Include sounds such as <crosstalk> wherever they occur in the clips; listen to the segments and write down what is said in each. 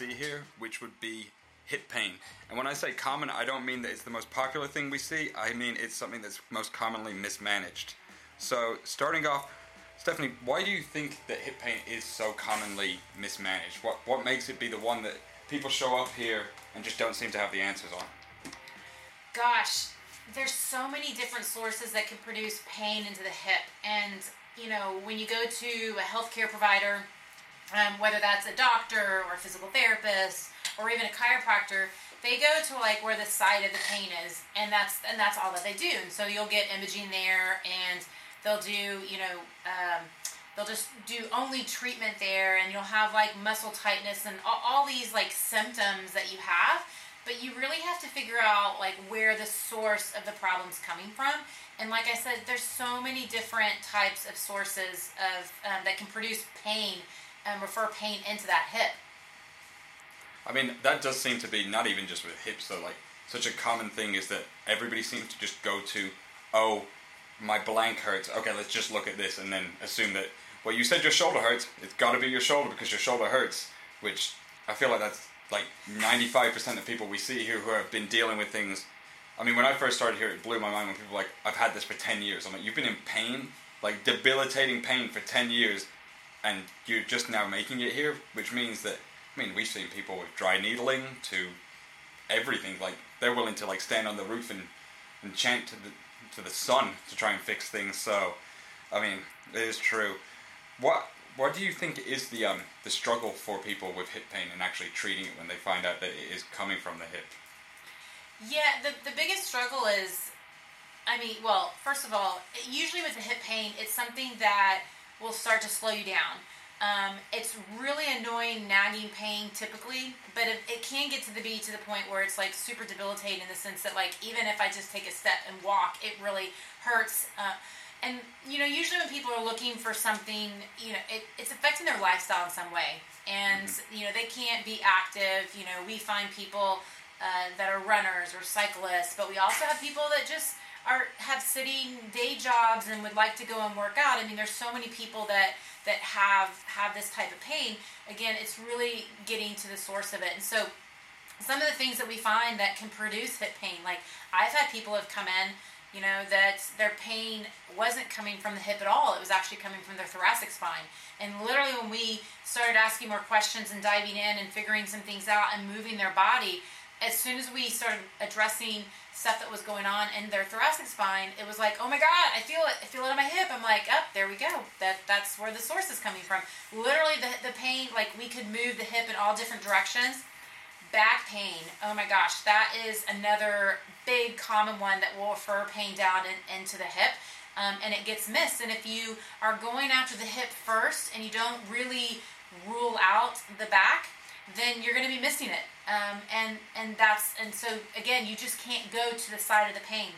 see here, which would be hip pain. And when I say common, I don't mean that it's the most popular thing we see. I mean it's something that's most commonly mismanaged. So starting off, Stephanie, why do you think that hip pain is so commonly mismanaged? What what makes it be the one that people show up here and just don't seem to have the answers on? Gosh, there's so many different sources that can produce pain into the hip. And, you know, when you go to a healthcare provider, um, whether that's a doctor or a physical therapist or even a chiropractor, they go to like where the site of the pain is, and that's and that's all that they do. And so you'll get imaging there, and they'll do you know um, they'll just do only treatment there, and you'll have like muscle tightness and all, all these like symptoms that you have but you really have to figure out like where the source of the problem's coming from and like i said there's so many different types of sources of um, that can produce pain and refer pain into that hip I mean, that does seem to be not even just with hips, though. Like, such a common thing is that everybody seems to just go to, oh, my blank hurts. Okay, let's just look at this and then assume that, well, you said your shoulder hurts. It's got to be your shoulder because your shoulder hurts, which I feel like that's like 95% of people we see here who have been dealing with things. I mean, when I first started here, it blew my mind when people were like, I've had this for 10 years. I'm like, you've been in pain, like debilitating pain for 10 years, and you're just now making it here, which means that, I mean, we've seen people with dry needling to everything. Like, they're willing to like stand on the roof and, and chant to the, to the sun to try and fix things. So, I mean, it is true. What what do you think is the um, the struggle for people with hip pain and actually treating it when they find out that it is coming from the hip? Yeah, the, the biggest struggle is, I mean, well, first of all, usually with the hip pain, it's something that will start to slow you down. Um, it's really annoying, nagging pain typically, but it, it can get to the be to the point where it's like super debilitating in the sense that like even if I just take a step and walk, it really hurts. Uh, and you know, usually when people are looking for something, you know, it, it's affecting their lifestyle in some way, and mm-hmm. you know they can't be active. You know, we find people uh, that are runners or cyclists, but we also have people that just are have sitting day jobs and would like to go and work out. I mean, there's so many people that that have have this type of pain. Again, it's really getting to the source of it, and so some of the things that we find that can produce hip pain, like I've had people have come in you know, that their pain wasn't coming from the hip at all. It was actually coming from their thoracic spine. And literally, when we started asking more questions and diving in and figuring some things out and moving their body, as soon as we started addressing stuff that was going on in their thoracic spine, it was like, oh my God, I feel it. I feel it in my hip. I'm like, up, oh, there we go. That that's where the source is coming from. Literally, the the pain, like we could move the hip in all different directions back pain. Oh my gosh, that is another big common one that will refer pain down in, into the hip. Um, and it gets missed. And if you are going after the hip first and you don't really rule out the back, then you're going to be missing it. Um, and and that's and so again, you just can't go to the side of the pain.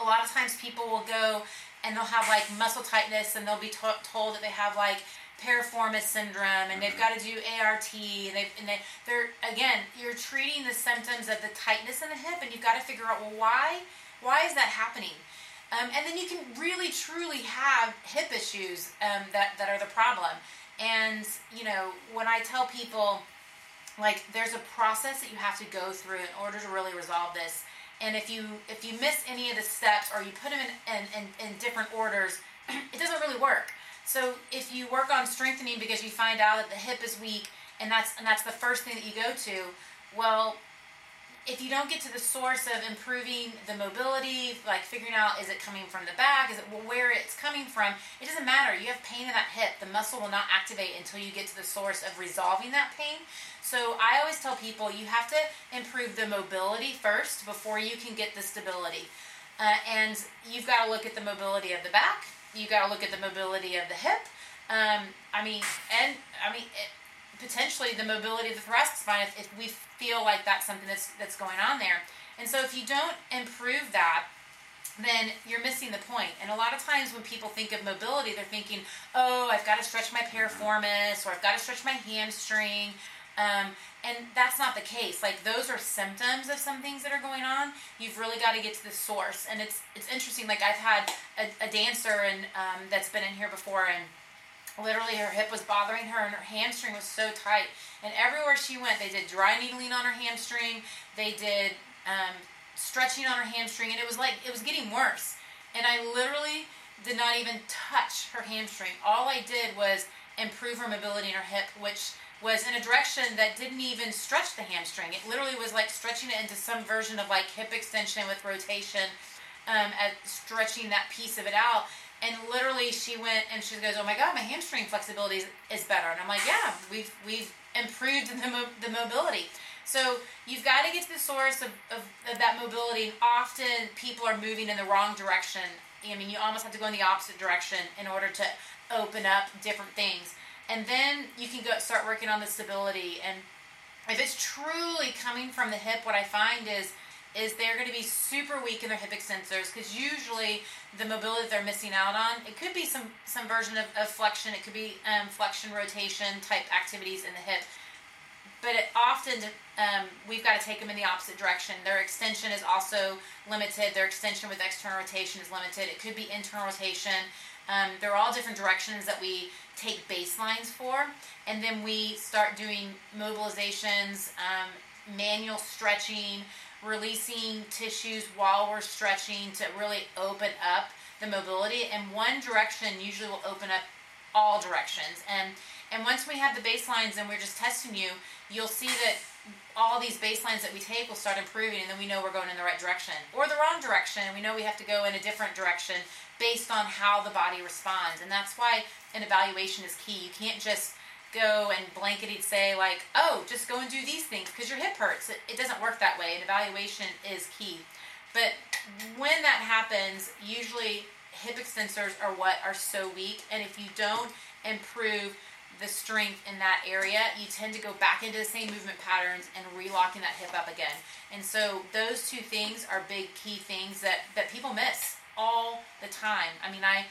A lot of times, people will go and they'll have like muscle tightness, and they'll be to- told that they have like piriformis syndrome and they've got to do ART and, they've, and they, they're again you're treating the symptoms of the tightness in the hip and you've got to figure out well why why is that happening? Um, and then you can really truly have hip issues um, that, that are the problem. And you know when I tell people like there's a process that you have to go through in order to really resolve this. And if you if you miss any of the steps or you put them in, in, in, in different orders <clears throat> it doesn't really work. So if you work on strengthening because you find out that the hip is weak and that's and that's the first thing that you go to, well, if you don't get to the source of improving the mobility, like figuring out is it coming from the back, is it where it's coming from, it doesn't matter. You have pain in that hip. The muscle will not activate until you get to the source of resolving that pain. So I always tell people you have to improve the mobility first before you can get the stability. Uh, and you've got to look at the mobility of the back, You've got to look at the mobility of the hip. Um, I mean, and I mean, it, potentially the mobility of the thoracic spine if, if, we feel like that's something that's that's going on there. And so, if you don't improve that, then you're missing the point. And a lot of times when people think of mobility, they're thinking, "Oh, I've got to stretch my piriformis, or I've got to stretch my hamstring." Um, and that's not the case. Like those are symptoms of some things that are going on. You've really got to get to the source. And it's it's interesting. Like I've had a, a dancer and um, that's been in here before, and literally her hip was bothering her, and her hamstring was so tight. And everywhere she went, they did dry needling on her hamstring. They did um, stretching on her hamstring, and it was like it was getting worse. And I literally did not even touch her hamstring. All I did was improve her mobility in her hip, which was in a direction that didn't even stretch the hamstring. It literally was like stretching it into some version of like hip extension with rotation, um, at stretching that piece of it out. And literally, she went and she goes, "Oh my God, my hamstring flexibility is, is better." And I'm like, "Yeah, we've we've improved the mo- the mobility." So you've got to get to the source of, of, of that mobility. Often people are moving in the wrong direction. I mean, you almost have to go in the opposite direction in order to open up different things and then you can go start working on the stability and if it's truly coming from the hip what i find is is they're going to be super weak in their hip extensors because usually the mobility they're missing out on it could be some some version of, of flexion. It could be um, flexion rotation type activities in the hip. But it often um, we've got to take them in the opposite direction. Their extension is also limited. Their extension with external rotation is limited. It could be internal rotation. Um, they're all different directions that we take baselines for, and then we start doing mobilizations, um, manual stretching, releasing tissues while we're stretching to really open up the mobility. And one direction usually will open up all directions. And and once we have the baselines and we're just testing you, you'll see that all these baselines that we take will start improving, and then we know we're going in the right direction or the wrong direction. We know we have to go in a different direction based on how the body responds. And that's why an evaluation is key. You can't just go and blankety say like, oh, just go and do these things because your hip hurts. It, it doesn't work that way. An evaluation is key. But when that happens, usually hip extensors are what are so weak. And if you don't improve the strength in that area, you tend to go back into the same movement patterns and relocking that hip up again. And so those two things are big key things that, that people miss all the time. I mean, I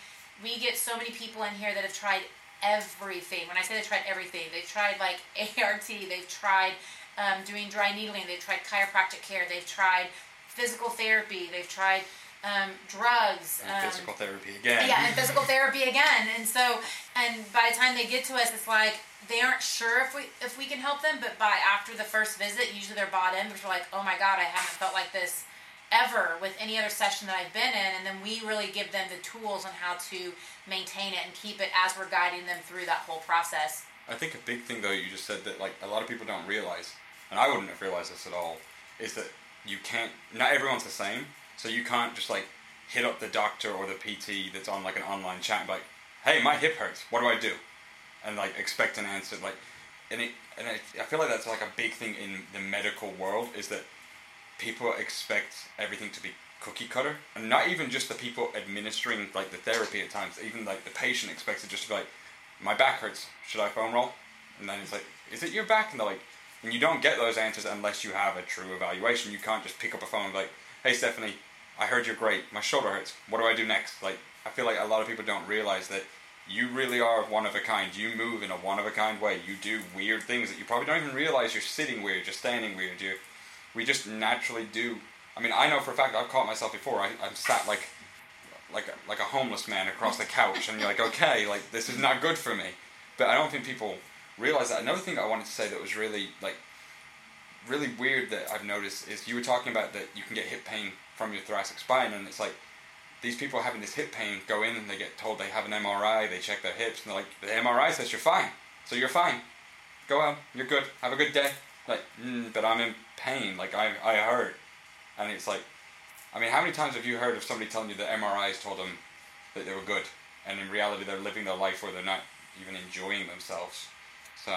we get so many people in here that have tried everything. When I say they tried everything, they've tried like <laughs> ART, they've tried um, doing dry needling, they've tried chiropractic care, they've tried physical therapy, they've tried um, drugs, and um, physical therapy again. Yeah, and physical <laughs> therapy again. And so, and by the time they get to us, it's like they aren't sure if we if we can help them. But by after the first visit, usually they're bought in because we're like, oh my god, I haven't felt like this ever with any other session that I've been in, and then we really give them the tools on how to maintain it and keep it as we're guiding them through that whole process. I think a big thing though you just said that like a lot of people don't realize, and I wouldn't have realized this at all, is that you can't. Not everyone's the same, so you can't just like hit up the doctor or the PT that's on like an online chat and be like, "Hey, my hip hurts. What do I do?" And like expect an answer. Like, and it and I, I feel like that's like a big thing in the medical world is that people expect everything to be cookie cutter, and not even just the people administering like the therapy at times. Even like the patient expects it just to be like, "My back hurts. Should I foam roll?" And then it's like, "Is it your back?" And they're like, and you don't get those answers unless you have a true evaluation. You can't just pick up a phone and be like, "Hey, Stephanie, I heard you're great. My shoulder hurts. What do I do next?" Like, I feel like a lot of people don't realize that you really are one of a kind. You move in a one of a kind way. You do weird things that you probably don't even realize you're sitting weird, you're standing weird, you we just naturally do. I mean, I know for a fact I've caught myself before. I, I've sat like like a, like a homeless man across the couch, and you're like, okay, like this is not good for me. But I don't think people realize that. Another thing I wanted to say that was really like really weird that I've noticed is you were talking about that you can get hip pain from your thoracic spine, and it's like these people having this hip pain go in and they get told they have an MRI, they check their hips, and they're like, the MRI says you're fine, so you're fine. Go out, you're good, have a good day. Like, mm, but I'm in pain, like I, I hurt. And it's like, I mean, how many times have you heard of somebody telling you that MRIs told them that they were good, and in reality they're living their life where they're not even enjoying themselves? So.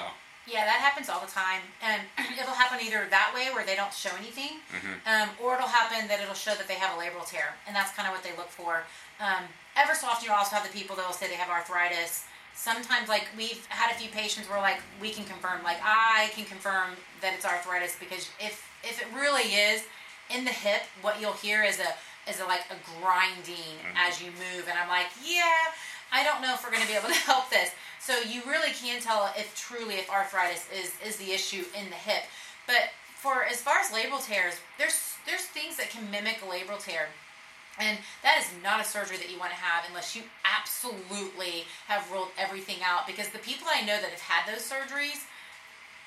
Yeah, that happens all the time, and <clears throat> it'll happen either that way where they don't show anything, mm-hmm. um, or it'll happen that it'll show that they have a labral tear, and that's kind of what they look for. Um, ever so often, you also have the people that will say they have arthritis, sometimes like we've had a few patients where like we can confirm like i can confirm that it's arthritis because if if it really is in the hip what you'll hear is a is a like a grinding mm-hmm. as you move and i'm like yeah i don't know if we're going to be able to <laughs> help this. So you really can tell if truly if arthritis is is the issue in the hip. But for as far as labral tears, there's there's things that can mimic a labral tear. And that is not a surgery that you want to have unless you absolutely have ruled everything out. Because the people I know that have had those surgeries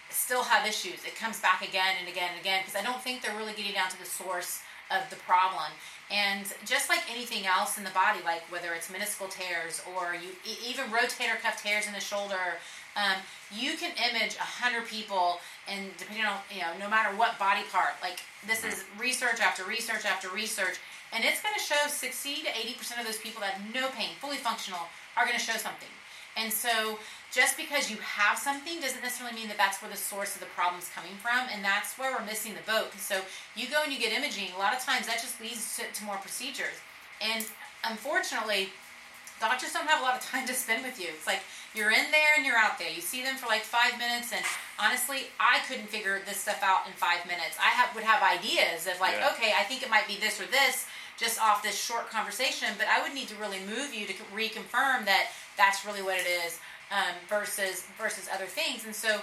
still have issues. It comes back again and again and again because I don't think they're really getting down to the source of the problem. And just like anything else in the body, like whether it's meniscal tears or you even rotator cuff tears in the shoulder, um, you can image a hundred people, and depending on you know, no matter what body part, like this is research after research after research, and it's going to show 60 to 80 percent of those people that have no pain, fully functional, are going to show something. And so just because you have something doesn't necessarily mean that that's where the source of the problem is coming from, and that's where we're missing the boat. So you go and you get imaging, a lot of times that just leads to, to more procedures. And unfortunately, doctors don't have a lot of time to spend with you. It's like you're in there and you're out there. You see them for like five minutes, and honestly, I couldn't figure this stuff out in five minutes. I have, would have ideas of like, yeah. okay, I think it might be this or this, just off this short conversation, but I would need to really move you to reconfirm that that's really what it is um, versus versus other things. And so,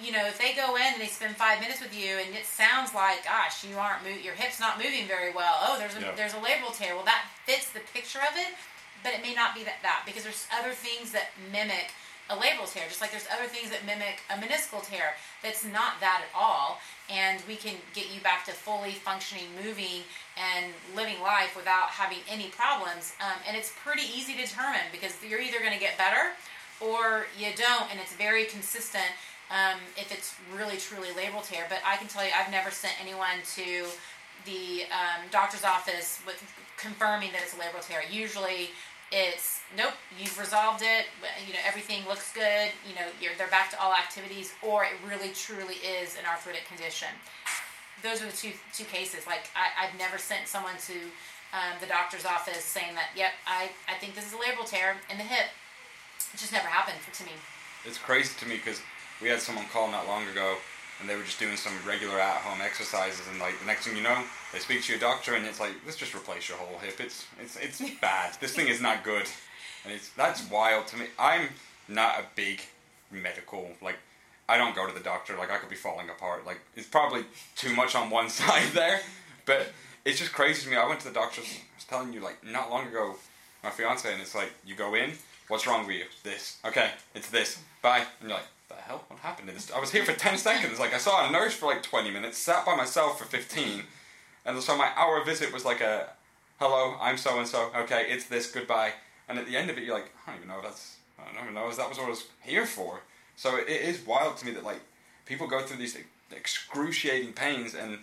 you know, if they go in and they spend five minutes with you, and it sounds like, gosh, you aren't mo- your hips not moving very well. Oh, there's a, there's a labral tear. Well, that fits the picture of it, but it may not be that that because there's other things that mimic a labral tear, just like there's other things that mimic a meniscal tear that's not that at all. And we can get you back to fully functioning, moving, and living life without having any problems. Um, and it's pretty easy to determine because you're either going to get better or you don't, and it's very consistent um, if it's really truly labral tear. But I can tell you, I've never sent anyone to the um, doctor's office with confirming that it's a labral tear. Usually, it's nope, you've resolved it. You know everything looks good. You know they're back to all activities, or it really truly is an arthritic condition. Those are the two two cases. Like I, have never sent someone to um, the doctor's office saying that, yep, I, I think this is a labral tear in the hip. It just never happened to me. It's crazy to me because we had someone call not long ago and they were just doing some regular at-home exercises, and like the next thing you know, they speak to your doctor, and it's like, let's just replace your whole hip. It's it's it's bad. This thing is not good, and it's that's wild to me. I'm not a big medical like. I don't go to the doctor. Like I could be falling apart. Like it's probably too much on one <laughs> side there, but it's just crazy to me. I went to the doctor. I was telling you like not long ago, my fiance, and it's like you go in. What's wrong with you? This. Okay, it's this. Bye. And you're like, the hell? What happened to this? I was here for 10 seconds. Like, I saw a nurse for like 20 minutes, sat by myself for 15, and so my hour visit was like a, hello, I'm so and so, okay, it's this, goodbye. And at the end of it, you're like, I don't even know if that's, I don't even know if that was what I was here for. So it is wild to me that, like, people go through these excruciating pains and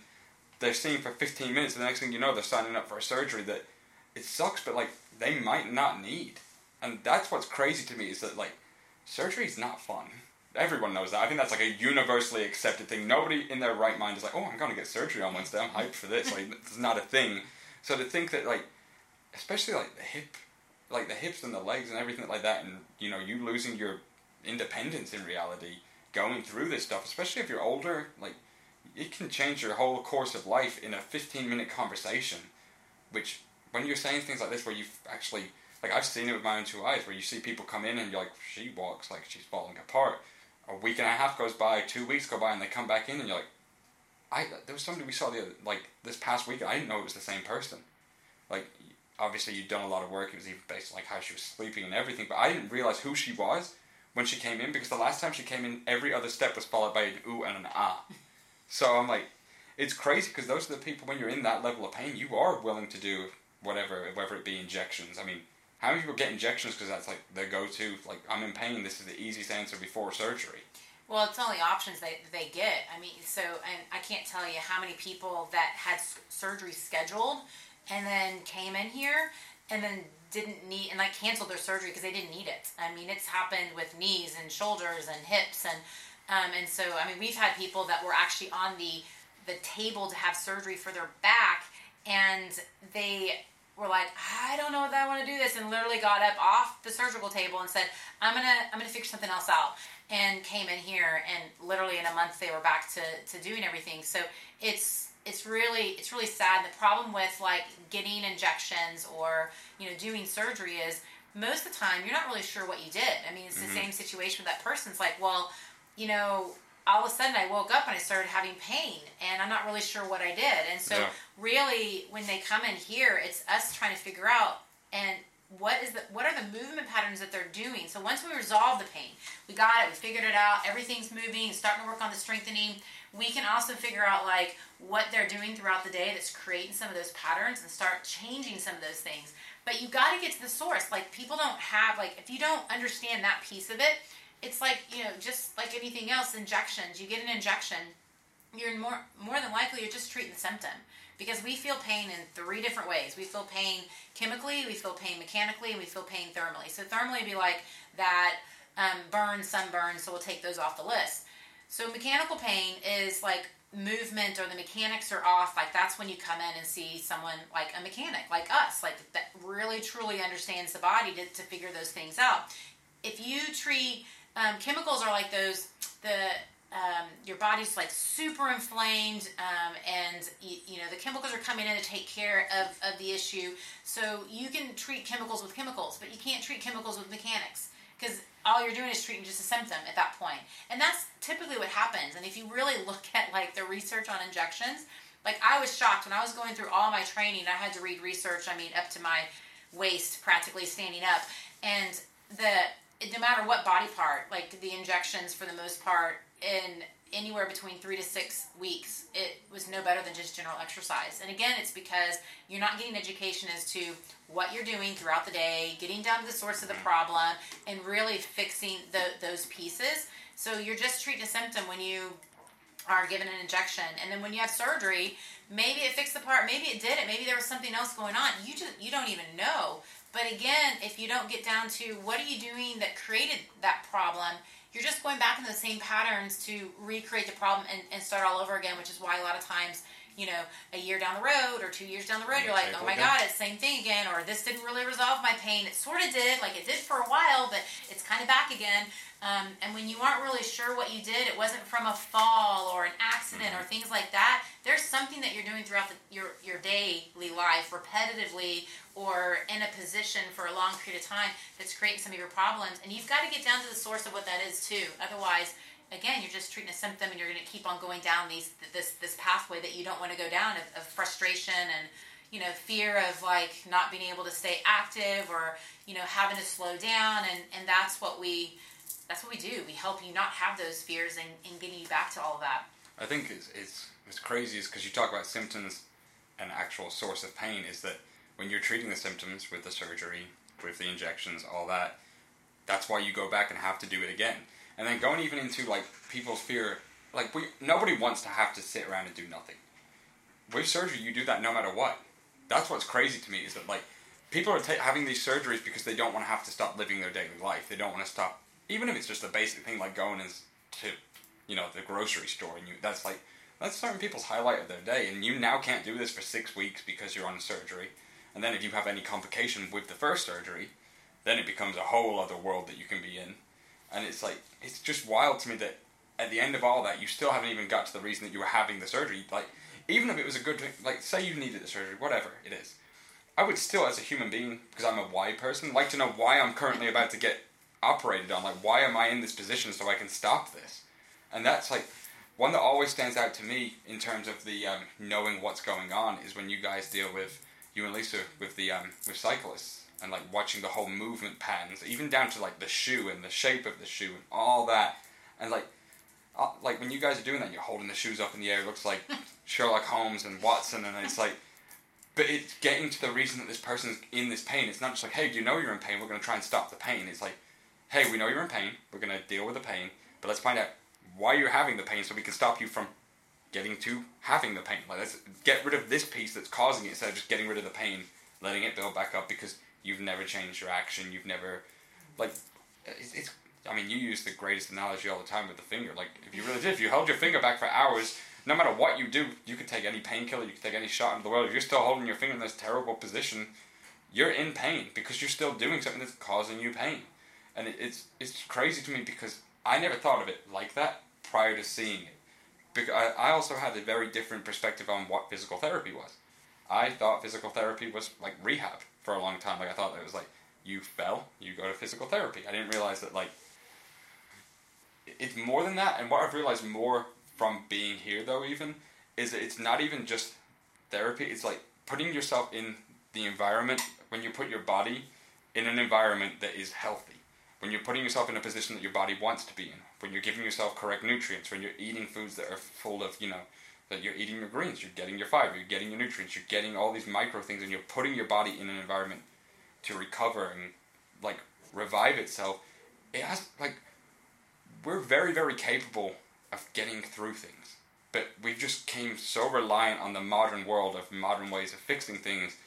they're seeing for 15 minutes, and the next thing you know, they're signing up for a surgery that it sucks, but like, they might not need. And that's what's crazy to me is that, like, surgery is not fun everyone knows that. I think that's like a universally accepted thing. Nobody in their right mind is like, oh, I'm going to get surgery on Wednesday. I'm hyped for this. Like, it's not a thing. So to think that, like, especially like the hip, like the hips and the legs and everything like that, and you know, you losing your independence in reality, going through this stuff, especially if you're older, like, it can change your whole course of life in a 15 minute conversation. Which, when you're saying things like this, where you've actually, like, I've seen it with my own two eyes, where you see people come in and you're like, she walks like she's falling apart a week and a half goes by, two weeks go by, and they come back in, and you're like, I there was somebody we saw the other, like this past week. I didn't know it was the same person. Like obviously you'd done a lot of work. It was even based on like how she was sleeping and everything, but I didn't realize who she was when she came in because the last time she came in, every other step was followed by an ooh and an ah. So I'm like, it's crazy because those are the people when you're in that level of pain, you are willing to do whatever, whether it be injections. I mean, how many people get injections because that's like their go-to? Like, I'm in pain. This is the easiest answer before surgery. Well, it's only options they, they get. I mean, so, and I can't tell you how many people that had surgery scheduled and then came in here and then didn't need, and like canceled their surgery because they didn't need it. I mean, it's happened with knees and shoulders and hips. And, um, and so, I mean, we've had people that were actually on the, the table to have surgery for their back and they were like, I don't know if I want to do this, and literally got up off the surgical table and said, I'm gonna I'm gonna figure something else out, and came in here, and literally in a month they were back to to doing everything. So it's it's really it's really sad. The problem with like getting injections or you know doing surgery is most of the time you're not really sure what you did. I mean, it's the Mhm. same situation with that person. It's like, well, you know, all of a sudden I woke up and I started having pain, and I'm not really sure what I did. And so, Yeah. really, when they come in here, it's us trying to figure out and what is the what are the movement patterns that they're doing. So once we resolve the pain, we got it, we figured it out, everything's moving, starting to work on the strengthening. We can also figure out like what they're doing throughout the day that's creating some of those patterns and start changing some of those things. But you got to get to the source. Like people don't have like if you don't understand that piece of it, it's like you know just like anything else. Injections. You get an injection, you're more more than likely you're just treating the symptom because we feel pain in three different ways. We feel pain chemically, we feel pain mechanically, and we feel pain thermally. So thermally would be like that um, burn, sunburn. So we'll take those off the list. So mechanical pain is like movement or the mechanics are off. Like that's when you come in and see someone like a mechanic, like us, like that really truly understands the body to, to figure those things out. If you treat um, chemicals are like those the um, your body's like super inflamed um, and you, you know the chemicals are coming in to take care of, of the issue. So you can treat chemicals with chemicals but you can't treat chemicals with mechanics because all you're doing is treating just a symptom at that point. And that's typically what happens. And if you really <laughs> look at like the research on injections like i was shocked when i was going through all my training i had to read research i mean up to my waist practically standing up. And the no matter what body part like the injections for the most part in anywhere between three to six weeks it was no better than just general exercise. And again it's because you're not getting education as to what you're doing throughout the day getting down to the source of the problem and really fixing the, those pieces. So you're just treating a symptom when you are given an injection. And then when you have surgery maybe it fixed the part maybe it didn't maybe there was something else going on. You just you don't even know but again if you don't get down to what are you doing that created that problem you're just going back in the same patterns to recreate the problem and, and start all over again which is why a lot of times you know a year down the road or two years down the road you're like oh my god it's the same thing again or this didn't really resolve my pain. It sort of did like it did for a while but it's kind of back again um, and when you aren't really sure what you did, it wasn't from a fall or an accident or things like that. There's something that you're doing throughout the, your your daily life, repetitively, or in a position for a long period of time that's creating some of your problems. And you've got to get down to the source of what that is too. Otherwise, again, you're just treating a symptom, and you're going to keep on going down these this this pathway that you don't want to go down of, of frustration and you know fear of like not being able to stay active or you know having to slow down and and that's what we that's what we do. We help you not have those fears and, and getting you back to all of that. I think it's it's it's crazy is because you talk about symptoms and actual source of pain is that when you're treating the symptoms with the surgery, with the injections, all that, that's why you go back and have to do it again. And then going even into like people's fear, like we nobody wants to have to sit around and do nothing. With surgery, you do that no matter what. That's what's crazy to me is that like people are ta- having these surgeries because they don't want to have to stop living their daily life. They don't want to stop, even if it's just a basic thing like going is to, you know, the grocery store, and you that's like that's certain people's highlight of their day, and you now can't do this for six weeks because you're on surgery, and then if you have any complication with the first surgery, then it becomes a whole other world that you can be in, and it's like it's just wild to me that at the end of all that you still haven't even got to the reason that you were having the surgery, like even if it was a good like say you needed the surgery, whatever it is. I would still, as a human being, because I'm a why person, like to know why I'm currently about to get operated on. Like, why am I in this position so I can stop this? And that's like one that always stands out to me in terms of the um, knowing what's going on is when you guys deal with you and Lisa with the um, with cyclists and like watching the whole movement patterns, even down to like the shoe and the shape of the shoe and all that, and like. Uh, like when you guys are doing that, you're holding the shoes up in the air. It looks like <laughs> Sherlock Holmes and Watson, and it's like but it's getting to the reason that this person's in this pain. It's not just like, hey, do you know you're in pain? We're going to try and stop the pain. It's like, hey, we know you're in pain. We're going to deal with the pain, but let's find out why you're having the pain so we can stop you from getting to having the pain. Like, let's get rid of this piece that's causing it instead of just getting rid of the pain, letting it build back up because you've never changed your action. You've never, like, it's, it's I mean, you use the greatest analogy all the time with the finger. Like, if you really did, if you held your finger back for hours, no matter what you do, you could take any painkiller, you could take any shot into the world. If you're still holding your finger in this terrible position, you're in pain because you're still doing something that's causing you pain. And it, it's it's crazy to me because I never thought of it like that prior to seeing it. Because I, I also had a very different perspective on what physical therapy was. I thought physical therapy was like rehab for a long time. Like I thought it was like you fell, you go to physical therapy. I didn't realize that like it's more than that. And what I've realized more from being here though even is that it's not even just therapy. It's like putting yourself in the environment when you put your body in an environment that is healthy. When you're putting yourself in a position that your body wants to be in. When you're giving yourself correct nutrients. When you're eating foods that are full of you know that you're eating your greens, you're getting your fiber, you're getting your nutrients, you're getting all these micro things, and you're putting your body in an environment to recover and like revive itself. It has like we're very very capable of getting through things, but we've just came so reliant on the modern world of modern ways of fixing things,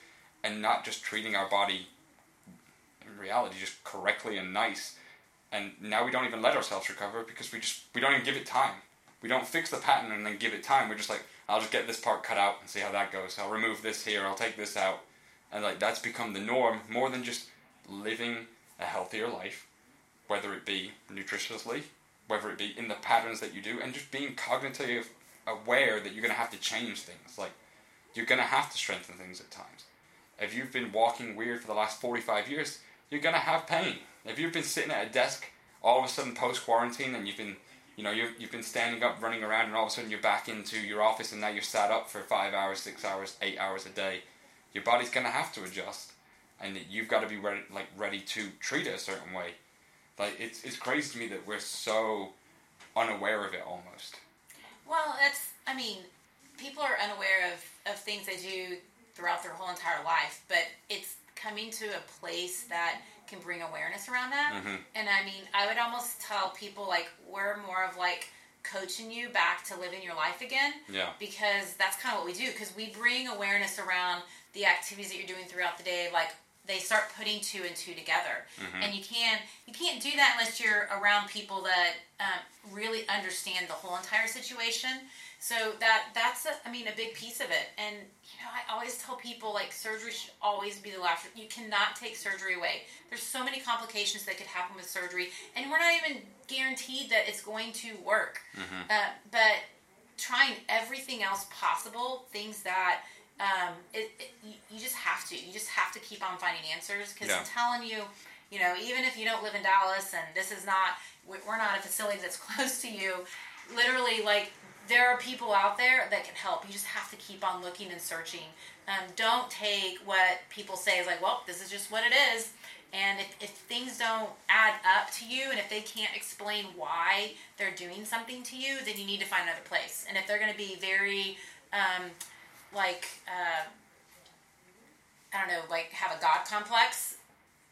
and not just treating our body reality just correctly and nice. And now we don't even let ourselves recover because we just we don't even give it time we don't fix the pattern and then give it time. We're just like, I'll just get this part cut out and see how that goes. I'll remove this here. I'll take this out, and like that's become the norm more than just living a healthier life, whether it be nutritiously, whether it be in the patterns that you do, and just being cognitively aware that you're gonna have to change things. Like you're gonna have to strengthen things at times. If you've been walking weird for the last 45 years, you're gonna have pain. If you've been sitting at a desk all of a sudden post quarantine and you've been you know, you've, you've been standing up, running around, and all of a sudden you're back into your office, and now you're sat up for five hours, six hours, eight hours a day. Your body's gonna have to adjust, and you've got to be ready, like ready to treat it a certain way. Like it's it's crazy to me that we're so unaware of it almost. Well, that's I mean, people are unaware of of things they do throughout their whole entire life, but it's coming to a place that can bring awareness around that. Mm-hmm. And I mean, I would almost tell people like we're more of like coaching you back to living your life again. Yeah. Because that's kind of what we do. Because we bring awareness around the activities that you're doing throughout the day, like they start putting two and two together mm-hmm. and you can't you can't do that unless you're around people that um, really understand the whole entire situation so that that's a, I mean a big piece of it and you know I always tell people like surgery should always be the last you cannot take surgery away there's so many complications that could happen with surgery and we're not even guaranteed that it's going to work mm-hmm. uh, but trying everything else possible things that um, it, it, you just have to. You just have to keep on finding answers because yeah. I'm telling you, you know, even if you don't live in Dallas and this is not, we're not a facility that's <laughs> close to you, literally, like, there are people out there that can help. You just have to keep on looking and searching. Um, don't take what people say as like, well, this is just what it is. And if, if things don't add up to you and if they can't explain why they're doing something to you, then you need to find another place. And if they're going to be very, um, like uh, I don't know, like have a god complex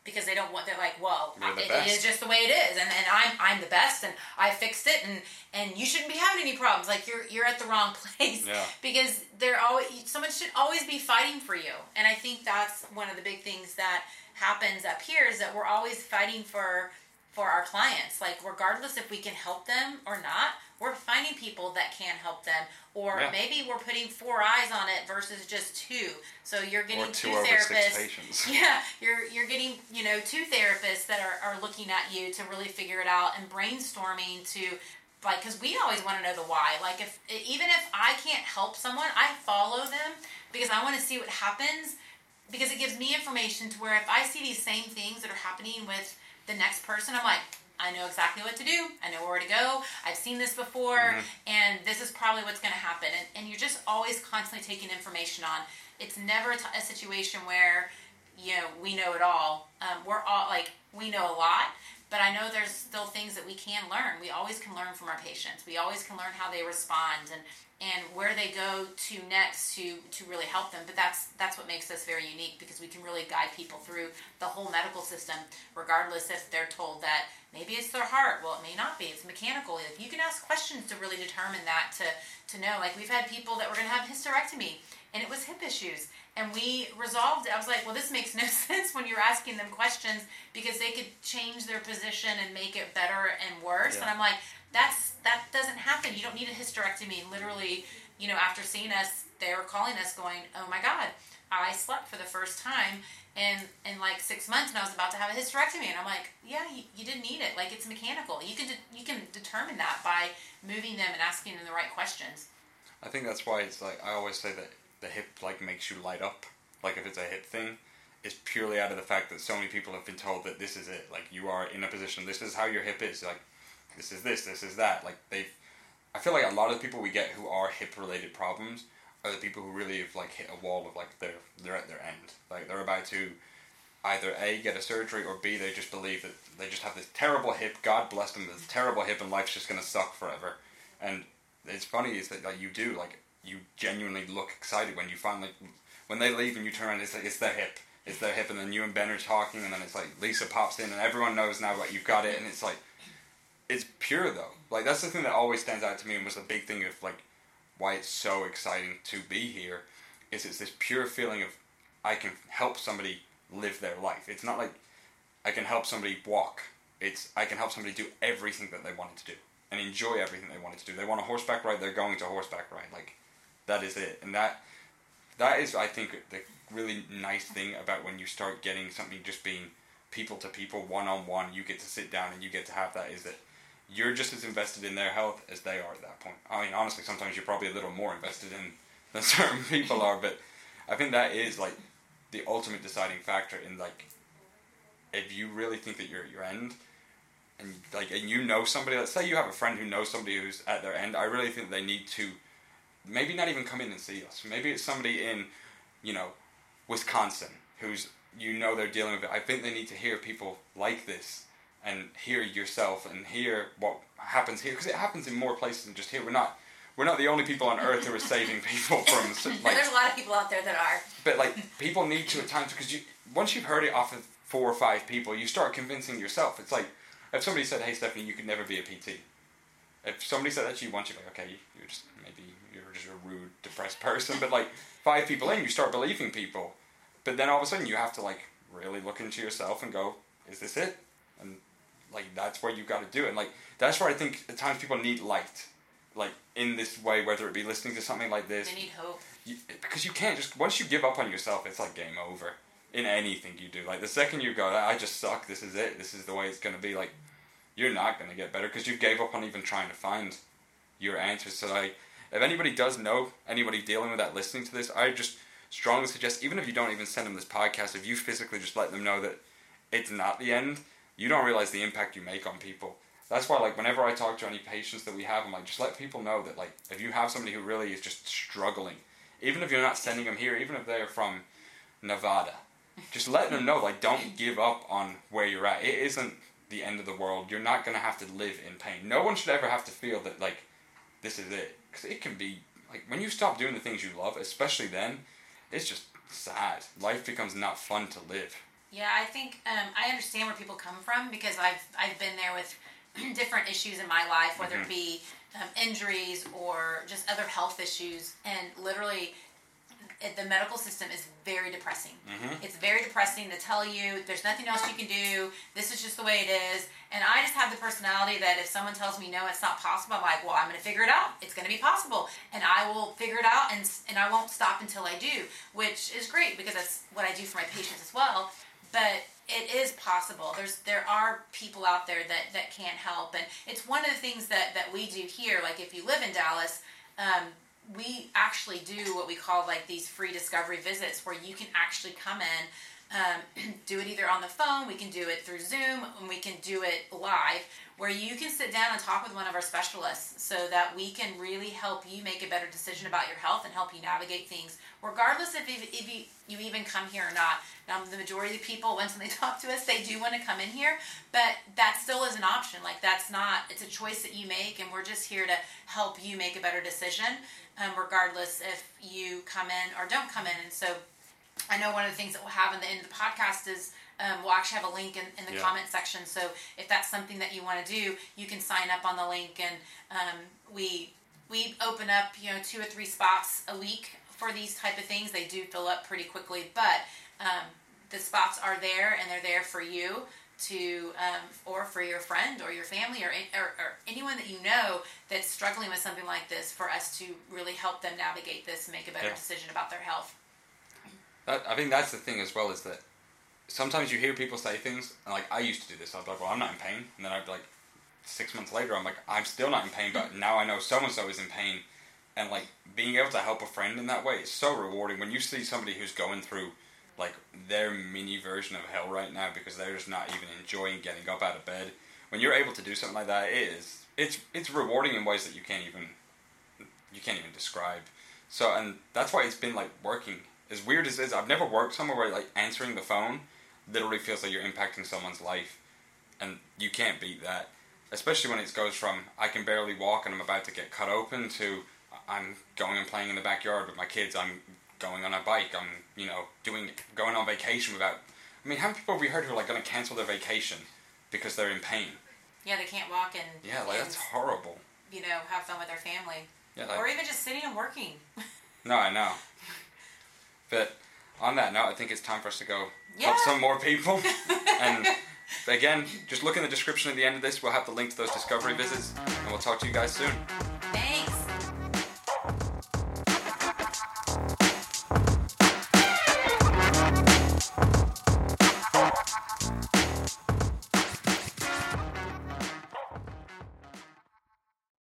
because they don't want. They're like, well, the it, it is just the way it is, and, and I'm I'm the best, and I fixed it, and and you shouldn't be having any problems. Like you're you're at the wrong <laughs> place yeah. because they're always someone should always be fighting for you, and I think that's one of the big things that happens up here is that we're always fighting for for our clients. Like regardless if we can help them or not, we're finding people that can help them or yeah. maybe we're putting four eyes on it versus just two so you're getting two, two therapists <laughs> yeah you're you're getting you know two therapists that are, are looking at you to really figure it out and brainstorming to like because we always want to know the why like if even if i can't help someone i follow them because i want to see what happens because it gives me information to where if i see these same things that are happening with the next person i'm like I know exactly what to do. I know where to go. I've seen this before, mm-hmm. and this is probably what's going to happen. And, and, you're just always constantly taking information on. It's never a, t- a situation where, you know, we know it all. Um, we're all like, we know a lot, but I know there's still things that we can learn. We always can learn from our patients. We always can learn how they respond and and where they go to next to to really help them. But that's that's what makes us very unique because we can really guide people through the whole medical system, regardless if they're told that maybe it's their heart. Well, it may not be. It's mechanical. If you can ask questions to really determine that to to know. Like we've had people that were going to have hysterectomy and it was hip issues and we resolved it. I was like, well, this makes no <laughs> sense when you're asking them questions because they could change their position and make it better and worse. Yeah. And I'm like, that's that doesn't happen. You don't need a hysterectomy. Literally, you know, after seeing us, they were calling us, going, "Oh my God, I slept for the first time in in like six months, and I was about to have a hysterectomy." And I'm like, "Yeah, you, you didn't need it. Like it's mechanical. You can de- you can determine that by moving them and asking them the right questions." I think that's why it's like I always say that the hip like makes you light up. Like if it's a hip thing, it's purely out of the fact that so many people have been told that this is it. Like you are in a position. This is how your hip is. Like this is this. This is that. Like they've. I feel like a lot of people we get who are hip related problems are the people who really have like hit a wall of like they're they're at their end. Like they're about to either a get a surgery or b they just believe that they just have this terrible hip. God bless them. This terrible hip and life's just gonna suck forever. And it's funny is that like you do like you genuinely look excited when you finally when they leave and you turn around. It's like it's their hip. It's their hip, and then you and Ben are talking, and then it's like Lisa pops in, and everyone knows now what you've got it, and it's like it's pure though. Like that's the thing that always stands out to me and was a big thing of like why it's so exciting to be here is it's this pure feeling of I can help somebody live their life. It's not like I can help somebody walk. It's I can help somebody do everything that they wanted to do and enjoy everything they wanted to do. They want a horseback ride, they're going to horseback ride. Like that is it. And that that is I think the really nice thing about when you start getting something just being people to people, one on one, you get to sit down and you get to have that is that you're just as invested in their health as they are at that point. I mean, honestly, sometimes you're probably a little more invested in <laughs> than certain people are, but I think that is like the ultimate deciding factor in like if you really think that you're at your end and like and you know somebody let's say you have a friend who knows somebody who's at their end i really think they need to maybe not even come in and see us maybe it's somebody in you know wisconsin who's you know they're dealing with it i think they need to hear people like this and hear yourself and hear what happens here because it happens in more places than just here we're not we're not the only people on earth who are saving people from <laughs> like There's a lot of people out there that are. but like <laughs> people need to at times because you once you've heard it off of four or five people, you start convincing yourself. It's like if somebody said, "Hey, Stephanie, you could never be a PT." If somebody said that to you once, you're like, "Okay, you're just maybe you're just a rude, depressed person." But like five people in, you start believing people. But then all of a sudden, you have to like really look into yourself and go, "Is this it?" And like that's where you got to do it. And like that's where I think at times people need light, like in this way, whether it be listening to something like this, They need hope. you, because you can't just once you give up on yourself, it's like game over in anything you do. Like the second you go, I just suck. This is it. This is the way it's gonna be. Like you're not gonna get better because you gave up on even trying to find your answers. So like, if anybody does know anybody dealing with that, listening to this, I just strongly suggest even if you don't even send them this podcast, if you physically just let them know that it's not the end, you don't realize the impact you make on people. That's why, like, whenever I talk to any patients that we have, I'm like, just let people know that, like, if you have somebody who really is just struggling, even if you're not sending them here, even if they're from Nevada, just let them know, like, don't give up on where you're at. It isn't the end of the world. You're not gonna have to live in pain. No one should ever have to feel that, like, this is it, because it can be like when you stop doing the things you love, especially then, it's just sad. Life becomes not fun to live. Yeah, I think um, I understand where people come from because I've I've been there with <clears throat> different issues in my life, whether it be um, injuries or just other health issues, and literally. It, the medical system is very depressing. It's very depressing to tell you there's nothing else you can do. This is just the way it is. And I just have the personality that if someone tells me no, it's not possible, I'm like, well, I'm going to figure it out. It's going to be possible, and I will figure it out, and and I won't stop until I do, which is great because that's what I do for my patients as well but it is possible. There's there are people out there that that can't help and it's one of the things that that we do here like if you live in dallas um, we actually do what we call like these free discovery visits where you can actually come in um, <clears throat> do it either on the phone we can do it through zoom and we can do it live where you can sit down and talk with one of our specialists so that we can really help you make a better decision about your health and help you navigate things regardless if, you- if you, you even come here or not. Now the majority of people <laughs> once they talk to us they do want to come in here but that still is an option. Like that's not it's a choice that you make and we're just here to help you make a better decision um, regardless if you come in or don't come in. And so I know one of the things that we'll have in the end of the podcast is um, we'll actually have a link in, in the Yeah. comment section. So if that's something that you want to do, you can sign up on the link, and um, we we open up you know two or three spots a week for these type of things. They do fill up pretty quickly, but um, the spots are there, and they're there for you to um, or for your friend or your family or, or, or anyone that you know that's struggling with something like this for us to really help them navigate this and make a better Yeah. decision about their health That, I think that's the thing as well is that sometimes you hear people say things and like I used to do this. I'd be like, well, I'm not in pain, and then I'd be like, six months later, I'm like, I'm still not in pain, but hmm. now I know so and so is in pain, and like being able to help a friend in that way is so rewarding. When you see somebody who's going through like their mini version of hell right now because they're just not even enjoying getting up out of bed. When you're able to do something like that, it is it's it's rewarding in ways that you can't even you can't even describe. So and that's why it's been like working. As weird as it is, I've never worked somewhere where like answering the phone literally feels like you're impacting someone's life, and you can't beat that. Especially when it goes from I can barely walk and I'm about to get cut open to I'm going and playing in the backyard with my kids. I'm going on a bike. I'm you know doing going on vacation without. I mean, how many people have we heard who are like going to cancel their vacation because they're in pain? Yeah, they can't walk and Yeah, like and, that's horrible. you know have fun with their family, Yeah, like, or even just sitting and working. no, I know. <laughs> But on that note, I think it's time for us to go Yeah. help some more people. <laughs> and again, just look in the description at the end of this. We'll have the link to those discovery visits, and we'll talk to you guys soon.